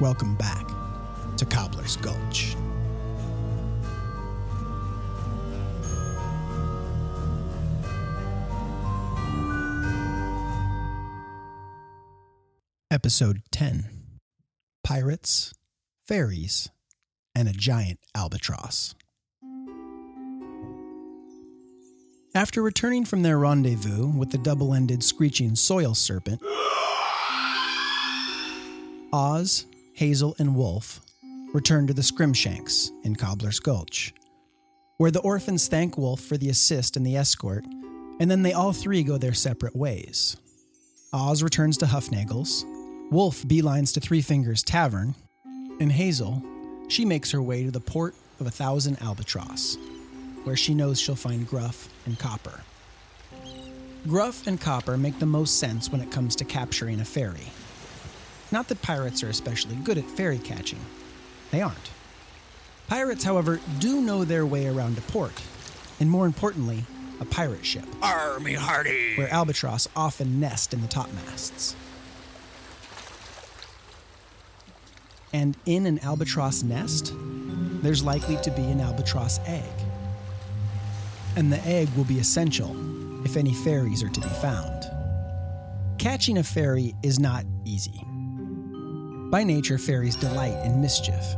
Welcome back to Cobbler's Gulch. Episode 10 Pirates, Fairies, and a Giant Albatross. After returning from their rendezvous with the double ended screeching soil serpent, Oz, Hazel, and Wolf return to the Scrimshanks in Cobbler's Gulch, where the orphans thank Wolf for the assist and the escort, and then they all three go their separate ways. Oz returns to Huffnagel's, Wolf beelines to Three Fingers Tavern, and Hazel, she makes her way to the port of a Thousand Albatross, where she knows she'll find Gruff and Copper. Gruff and Copper make the most sense when it comes to capturing a fairy. Not that pirates are especially good at fairy catching. They aren't. Pirates, however, do know their way around a port, and more importantly, a pirate ship, Army Hardy. where albatross often nest in the topmasts. And in an albatross nest, there's likely to be an albatross egg. And the egg will be essential if any fairies are to be found. Catching a fairy is not easy. By nature, fairies delight in mischief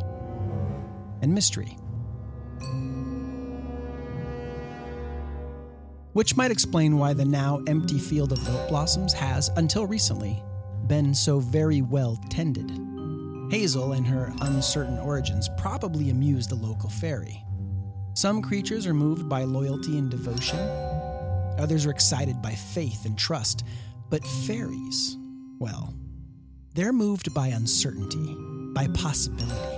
and mystery. Which might explain why the now empty field of Wilt Blossoms has, until recently, been so very well tended. Hazel and her uncertain origins probably amused the local fairy. Some creatures are moved by loyalty and devotion, others are excited by faith and trust, but fairies, well, they're moved by uncertainty, by possibility,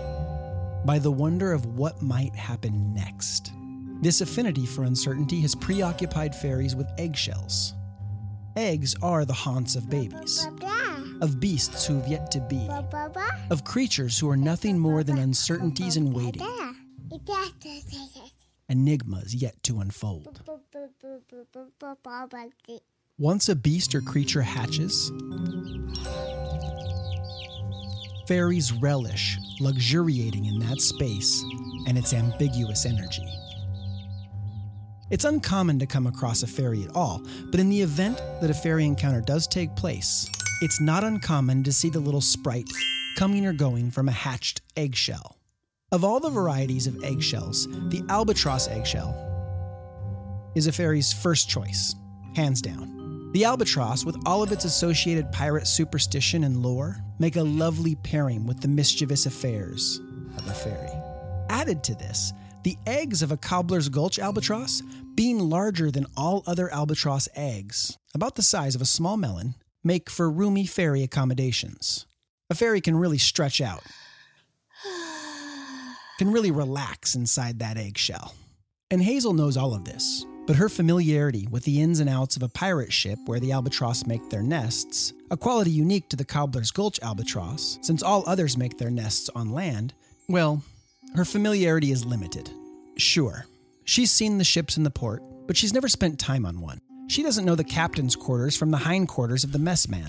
by the wonder of what might happen next. This affinity for uncertainty has preoccupied fairies with eggshells. Eggs are the haunts of babies, of beasts who have yet to be, of creatures who are nothing more than uncertainties in waiting, enigmas yet to unfold. Once a beast or creature hatches, fairies relish luxuriating in that space and its ambiguous energy. It's uncommon to come across a fairy at all, but in the event that a fairy encounter does take place, it's not uncommon to see the little sprite coming or going from a hatched eggshell. Of all the varieties of eggshells, the albatross eggshell is a fairy's first choice, hands down. The albatross, with all of its associated pirate superstition and lore, make a lovely pairing with the mischievous affairs of a fairy. Added to this, the eggs of a cobbler's gulch albatross, being larger than all other albatross eggs, about the size of a small melon, make for roomy fairy accommodations. A fairy can really stretch out, can really relax inside that eggshell. And Hazel knows all of this, but her familiarity with the ins and outs of a pirate ship where the albatross make their nests, a quality unique to the Cobbler's Gulch albatross, since all others make their nests on land, well, her familiarity is limited. Sure, she's seen the ships in the port, but she's never spent time on one. She doesn't know the captain's quarters from the hindquarters of the messman.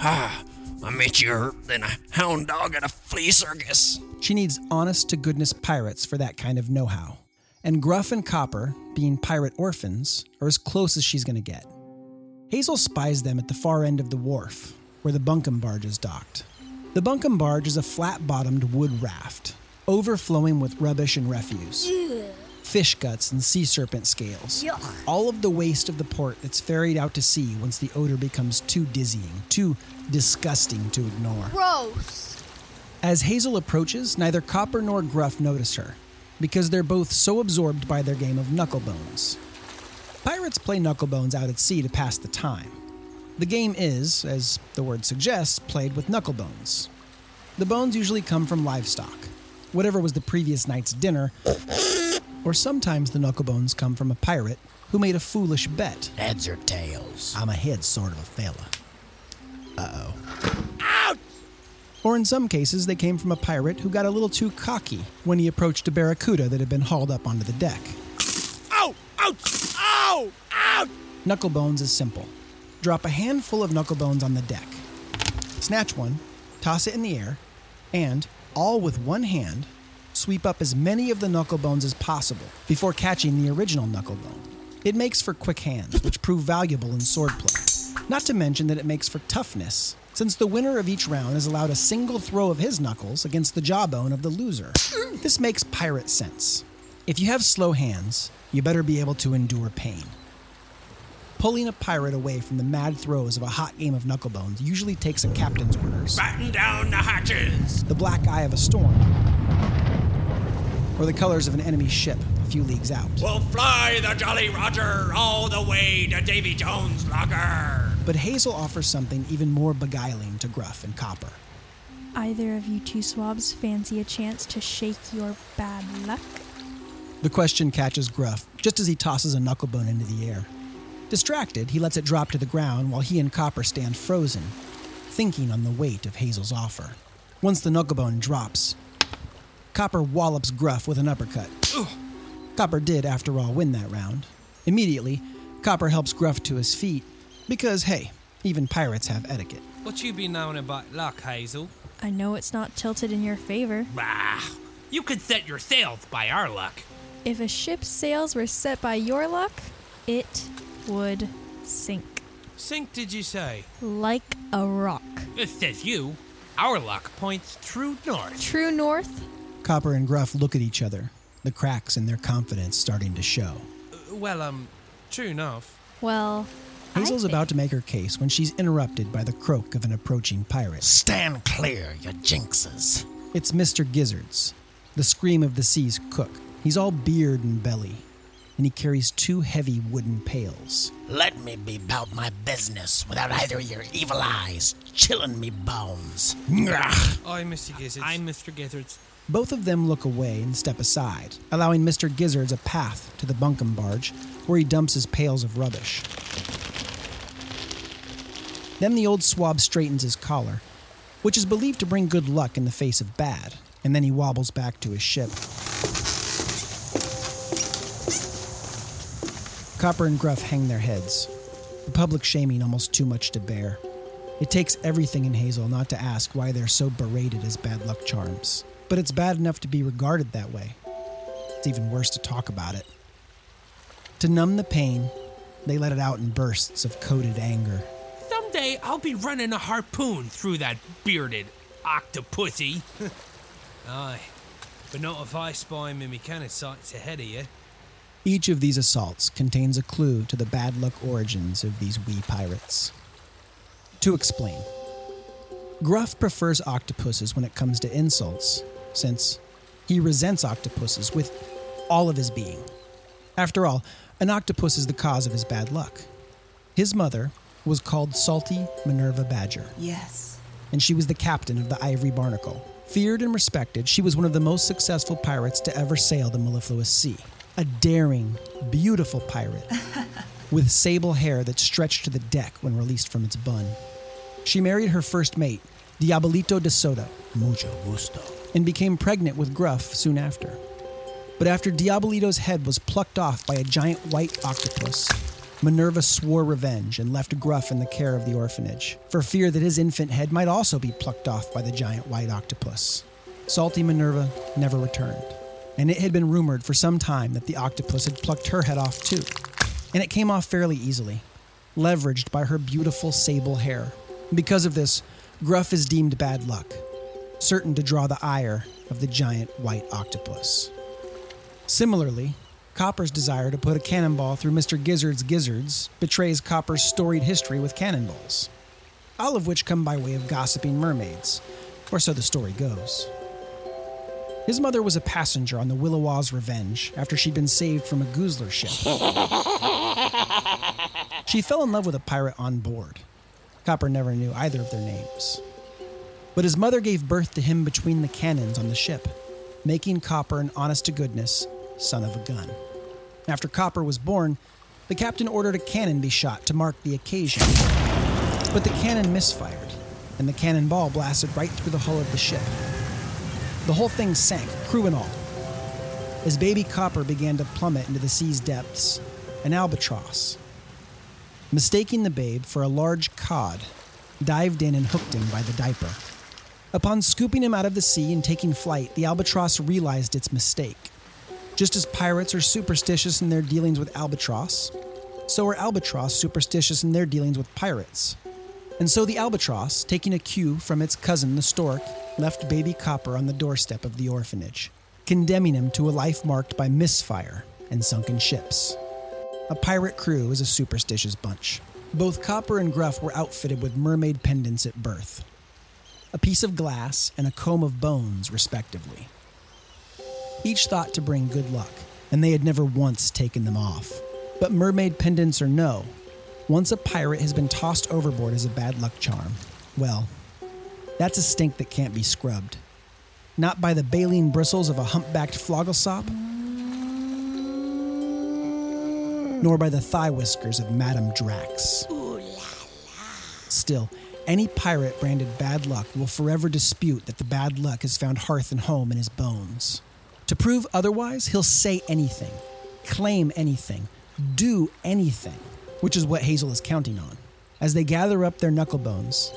Ah, I met you than a hound dog at a flea circus. She needs honest to goodness pirates for that kind of know how. And Gruff and Copper, being pirate orphans, are as close as she's going to get. Hazel spies them at the far end of the wharf, where the bunkum barge is docked. The bunkum barge is a flat bottomed wood raft, overflowing with rubbish and refuse fish guts and sea serpent scales. All of the waste of the port that's ferried out to sea once the odor becomes too dizzying, too disgusting to ignore. Gross. As Hazel approaches, neither Copper nor Gruff notice her, because they're both so absorbed by their game of knucklebones. Pirates play knucklebones out at sea to pass the time. The game is, as the word suggests, played with knucklebones. The bones usually come from livestock, whatever was the previous night's dinner, or sometimes the knucklebones come from a pirate who made a foolish bet. Heads or tails? I'm a head sort of a fella. Uh oh. Or in some cases, they came from a pirate who got a little too cocky when he approached a barracuda that had been hauled up onto the deck. Ow! Ouch! Ow! Ouch! Knucklebones is simple. Drop a handful of knucklebones on the deck. Snatch one, toss it in the air, and, all with one hand, sweep up as many of the knucklebones as possible before catching the original knucklebone. It makes for quick hands, which prove valuable in swordplay. Not to mention that it makes for toughness, since the winner of each round is allowed a single throw of his knuckles against the jawbone of the loser. This makes pirate sense. If you have slow hands, you better be able to endure pain. Pulling a pirate away from the mad throes of a hot game of knucklebones usually takes a captain's orders, Batten down the hatches. the black eye of a storm, or the colors of an enemy ship a few leagues out. We'll fly the Jolly Roger all the way to Davy Jones' locker. But Hazel offers something even more beguiling to Gruff and Copper. Either of you two swabs fancy a chance to shake your bad luck? The question catches Gruff just as he tosses a knucklebone into the air. Distracted, he lets it drop to the ground while he and Copper stand frozen, thinking on the weight of Hazel's offer. Once the knucklebone drops, Copper wallops Gruff with an uppercut. Copper did, after all, win that round. Immediately, Copper helps Gruff to his feet because, hey, even pirates have etiquette. What you be knowing about luck, Hazel? I know it's not tilted in your favor. Bah, you could set your sails by our luck. If a ship's sails were set by your luck, it would sink. Sink, did you say? Like a rock. This says you. Our luck points true north. True north? Copper and Gruff look at each other, the cracks in their confidence starting to show. Uh, well, um, true enough. Well, I Hazel's think- about to make her case when she's interrupted by the croak of an approaching pirate. Stand clear, you jinxes. It's Mr. Gizzards, the scream of the sea's cook. He's all beard and belly, and he carries two heavy wooden pails. Let me be about my business without either of your evil eyes chilling me bones. Ngah. I'm Mr. Gizzards. I'm Mr. Gizzards. Both of them look away and step aside, allowing Mr. Gizzards a path to the bunkum barge where he dumps his pails of rubbish. Then the old swab straightens his collar, which is believed to bring good luck in the face of bad, and then he wobbles back to his ship. Copper and Gruff hang their heads, the public shaming almost too much to bear. It takes everything in Hazel not to ask why they're so berated as bad luck charms. But it's bad enough to be regarded that way. It's even worse to talk about it. To numb the pain, they let it out in bursts of coded anger. Someday I'll be running a harpoon through that bearded octopussy. Aye. But not if I spy him in me cannon sights ahead of you. Each of these assaults contains a clue to the bad luck origins of these wee pirates. To explain, Gruff prefers octopuses when it comes to insults, since he resents octopuses with all of his being. After all, an octopus is the cause of his bad luck. His mother was called Salty Minerva Badger Yes. and she was the captain of the Ivory Barnacle. Feared and respected, she was one of the most successful pirates to ever sail the mellifluous sea. A daring, beautiful pirate with sable hair that stretched to the deck when released from its bun. She married her first mate, Diabolito de Soto, Mucho gusto. and became pregnant with Gruff soon after. But after Diabolito's head was plucked off by a giant white octopus, Minerva swore revenge and left Gruff in the care of the orphanage, for fear that his infant head might also be plucked off by the giant white octopus. Salty Minerva never returned, and it had been rumored for some time that the octopus had plucked her head off too. And it came off fairly easily, leveraged by her beautiful sable hair. Because of this, Gruff is deemed bad luck, certain to draw the ire of the giant white octopus. Similarly, Copper's desire to put a cannonball through Mr. Gizzard's gizzards betrays Copper's storied history with cannonballs, all of which come by way of gossiping mermaids, or so the story goes. His mother was a passenger on the Willowaw's Revenge after she'd been saved from a Goozler ship. she fell in love with a pirate on board. Copper never knew either of their names. But his mother gave birth to him between the cannons on the ship, making Copper an honest to goodness son of a gun. After Copper was born, the captain ordered a cannon be shot to mark the occasion. But the cannon misfired, and the cannonball blasted right through the hull of the ship. The whole thing sank, crew and all. As baby Copper began to plummet into the sea's depths, an albatross, mistaking the babe for a large cod, dived in and hooked him by the diaper. Upon scooping him out of the sea and taking flight, the albatross realized its mistake. Just as pirates are superstitious in their dealings with albatross, so are albatross superstitious in their dealings with pirates. And so the albatross, taking a cue from its cousin the stork, left baby Copper on the doorstep of the orphanage, condemning him to a life marked by misfire and sunken ships. A pirate crew is a superstitious bunch. Both Copper and Gruff were outfitted with mermaid pendants at birth a piece of glass and a comb of bones, respectively. Each thought to bring good luck, and they had never once taken them off. But mermaid pendants or no, once a pirate has been tossed overboard as a bad luck charm, well, that's a stink that can't be scrubbed. Not by the baleen bristles of a humpbacked flogglesop, nor by the thigh whiskers of Madame Drax. Still, any pirate branded bad luck will forever dispute that the bad luck has found hearth and home in his bones. To prove otherwise, he'll say anything, claim anything, do anything, which is what Hazel is counting on. As they gather up their knuckle bones,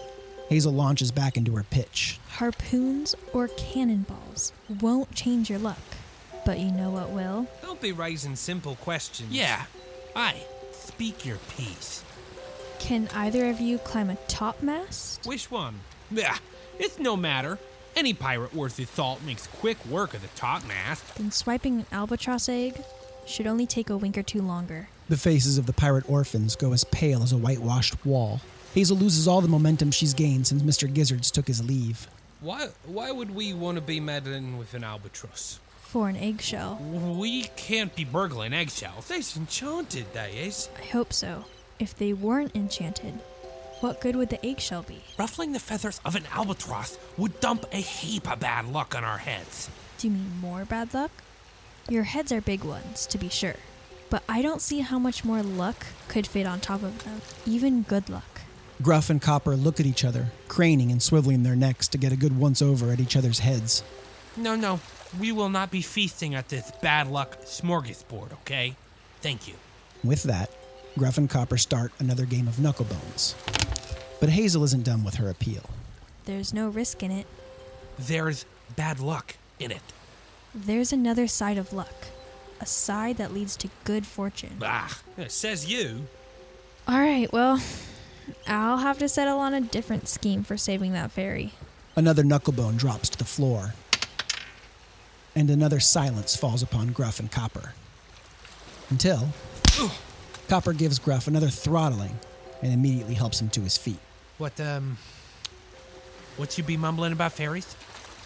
Hazel launches back into her pitch. Harpoons or cannonballs won't change your luck. But you know what will? Don't be raising simple questions. Yeah. I Speak your piece. Can either of you climb a topmast? Which one? Yeah. It's no matter. Any pirate worth his salt makes quick work of the topmast. Then swiping an albatross egg should only take a wink or two longer. The faces of the pirate orphans go as pale as a whitewashed wall. Hazel loses all the momentum she's gained since Mr. Gizzards took his leave. Why why would we want to be meddling with an albatross? For an eggshell. We can't be burgling eggshells. They's enchanted, they is. I hope so. If they weren't enchanted, what good would the eggshell be? Ruffling the feathers of an albatross would dump a heap of bad luck on our heads. Do you mean more bad luck? Your heads are big ones, to be sure. But I don't see how much more luck could fit on top of them. Even good luck. Gruff and Copper look at each other, craning and swiveling their necks to get a good once over at each other's heads. No, no. We will not be feasting at this bad luck smorgasbord, okay? Thank you. With that, Gruff and Copper start another game of knucklebones. But Hazel isn't done with her appeal. There's no risk in it. There's bad luck in it. There's another side of luck. A side that leads to good fortune. Ah, says you. Alright, well, I'll have to settle on a different scheme for saving that fairy. Another knucklebone drops to the floor, and another silence falls upon Gruff and Copper. Until Copper gives Gruff another throttling and immediately helps him to his feet. what, um. What you be mumbling about fairies?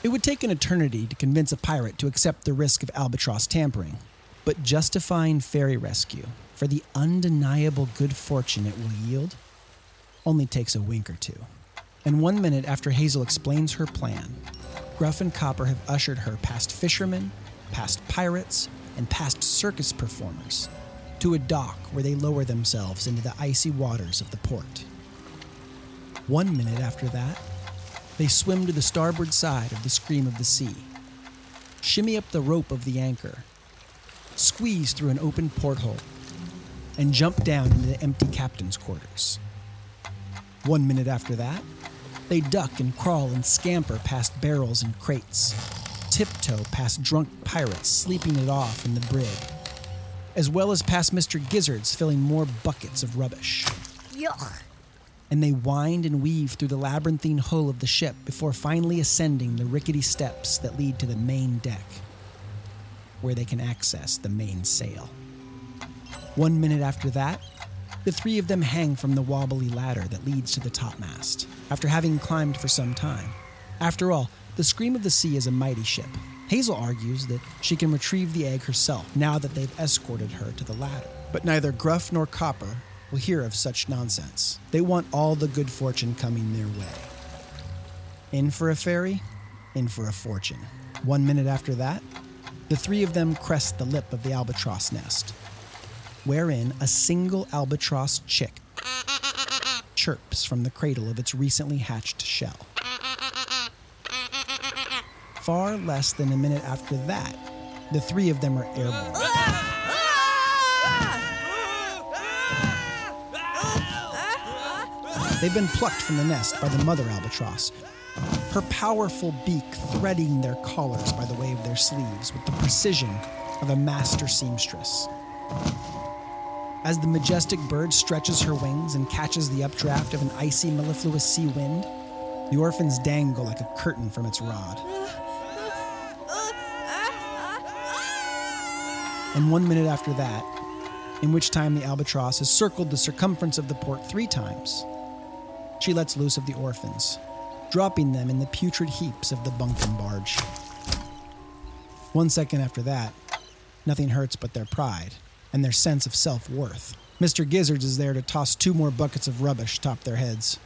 It would take an eternity to convince a pirate to accept the risk of albatross tampering, but justifying fairy rescue for the undeniable good fortune it will yield only takes a wink or two. And one minute after Hazel explains her plan, Gruff and Copper have ushered her past fishermen, past pirates, and past circus performers to a dock where they lower themselves into the icy waters of the port. One minute after that, they swim to the starboard side of the scream of the sea, shimmy up the rope of the anchor, squeeze through an open porthole, and jump down into the empty captain's quarters. One minute after that, they duck and crawl and scamper past barrels and crates, tiptoe past drunk pirates sleeping it off in the brig, as well as past Mr. Gizzards filling more buckets of rubbish Yuck. and they wind and weave through the labyrinthine hull of the ship before finally ascending the rickety steps that lead to the main deck, where they can access the main sail. One minute after that, the three of them hang from the wobbly ladder that leads to the topmast, after having climbed for some time. After all, the Scream of the Sea is a mighty ship. Hazel argues that she can retrieve the egg herself now that they've escorted her to the ladder. But neither Gruff nor Copper will hear of such nonsense. They want all the good fortune coming their way. In for a fairy, in for a fortune. One minute after that, the three of them crest the lip of the albatross nest, wherein a single albatross chick chirps from the cradle of its recently hatched shell. Far less than a minute after that, the three of them are airborne. They've been plucked from the nest by the mother albatross, her powerful beak threading their collars by the way of their sleeves with the precision of a master seamstress. As the majestic bird stretches her wings and catches the updraft of an icy, mellifluous sea wind, the orphans dangle like a curtain from its rod. And one minute after that, in which time the albatross has circled the circumference of the port three times, she lets loose of the orphans, dropping them in the putrid heaps of the bunkum barge. One second after that, nothing hurts but their pride and their sense of self worth. Mr. Gizzards is there to toss two more buckets of rubbish top their heads,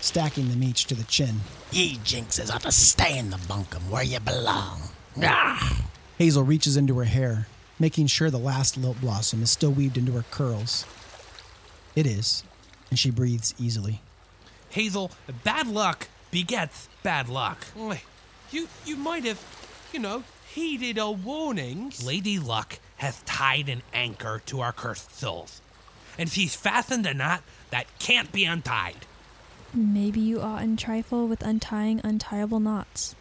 stacking them each to the chin. Ye jinxes ought to stay in the bunkum where you belong. Ah! Hazel reaches into her hair, making sure the last lilt blossom is still weaved into her curls. It is, and she breathes easily. Hazel, bad luck begets bad luck. You you might have, you know, heeded a warning. Lady Luck has tied an anchor to our cursed souls. And she's fastened a knot that can't be untied. Maybe you oughtn't trifle with untying untieable knots.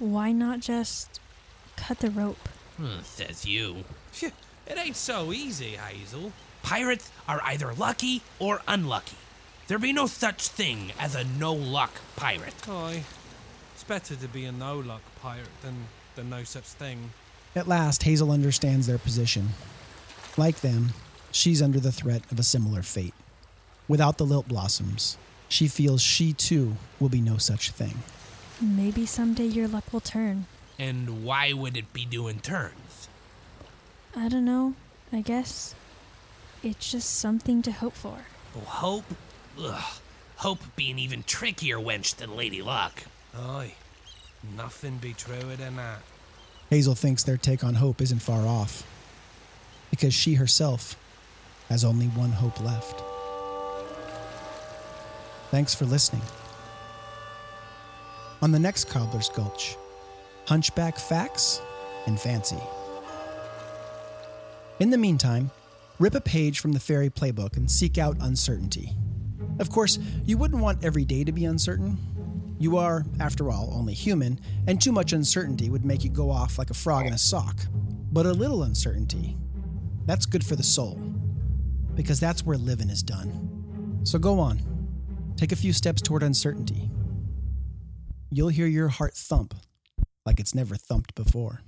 Why not just cut the rope? Hmm, says you. Phew, It ain't so easy, Hazel. Pirates are either lucky or unlucky. There be no such thing as a no luck pirate. Aye. It's better to be a no luck pirate than, than no such thing. At last, Hazel understands their position. Like them, she's under the threat of a similar fate. Without the lilt blossoms, she feels she too will be no such thing. Maybe someday your luck will turn. And why would it be doing turns? I don't know. I guess it's just something to hope for. Oh, hope? Ugh. Hope being even trickier wench than Lady Luck. Aye. Nothing be truer than that. Hazel thinks their take on hope isn't far off, because she herself has only one hope left. Thanks for listening. On the next Cobbler's Gulch, Hunchback Facts and Fancy. In the meantime, rip a page from the fairy playbook and seek out uncertainty. Of course, you wouldn't want every day to be uncertain. You are, after all, only human, and too much uncertainty would make you go off like a frog in a sock. But a little uncertainty, that's good for the soul, because that's where living is done. So go on, take a few steps toward uncertainty. You'll hear your heart thump like it's never thumped before.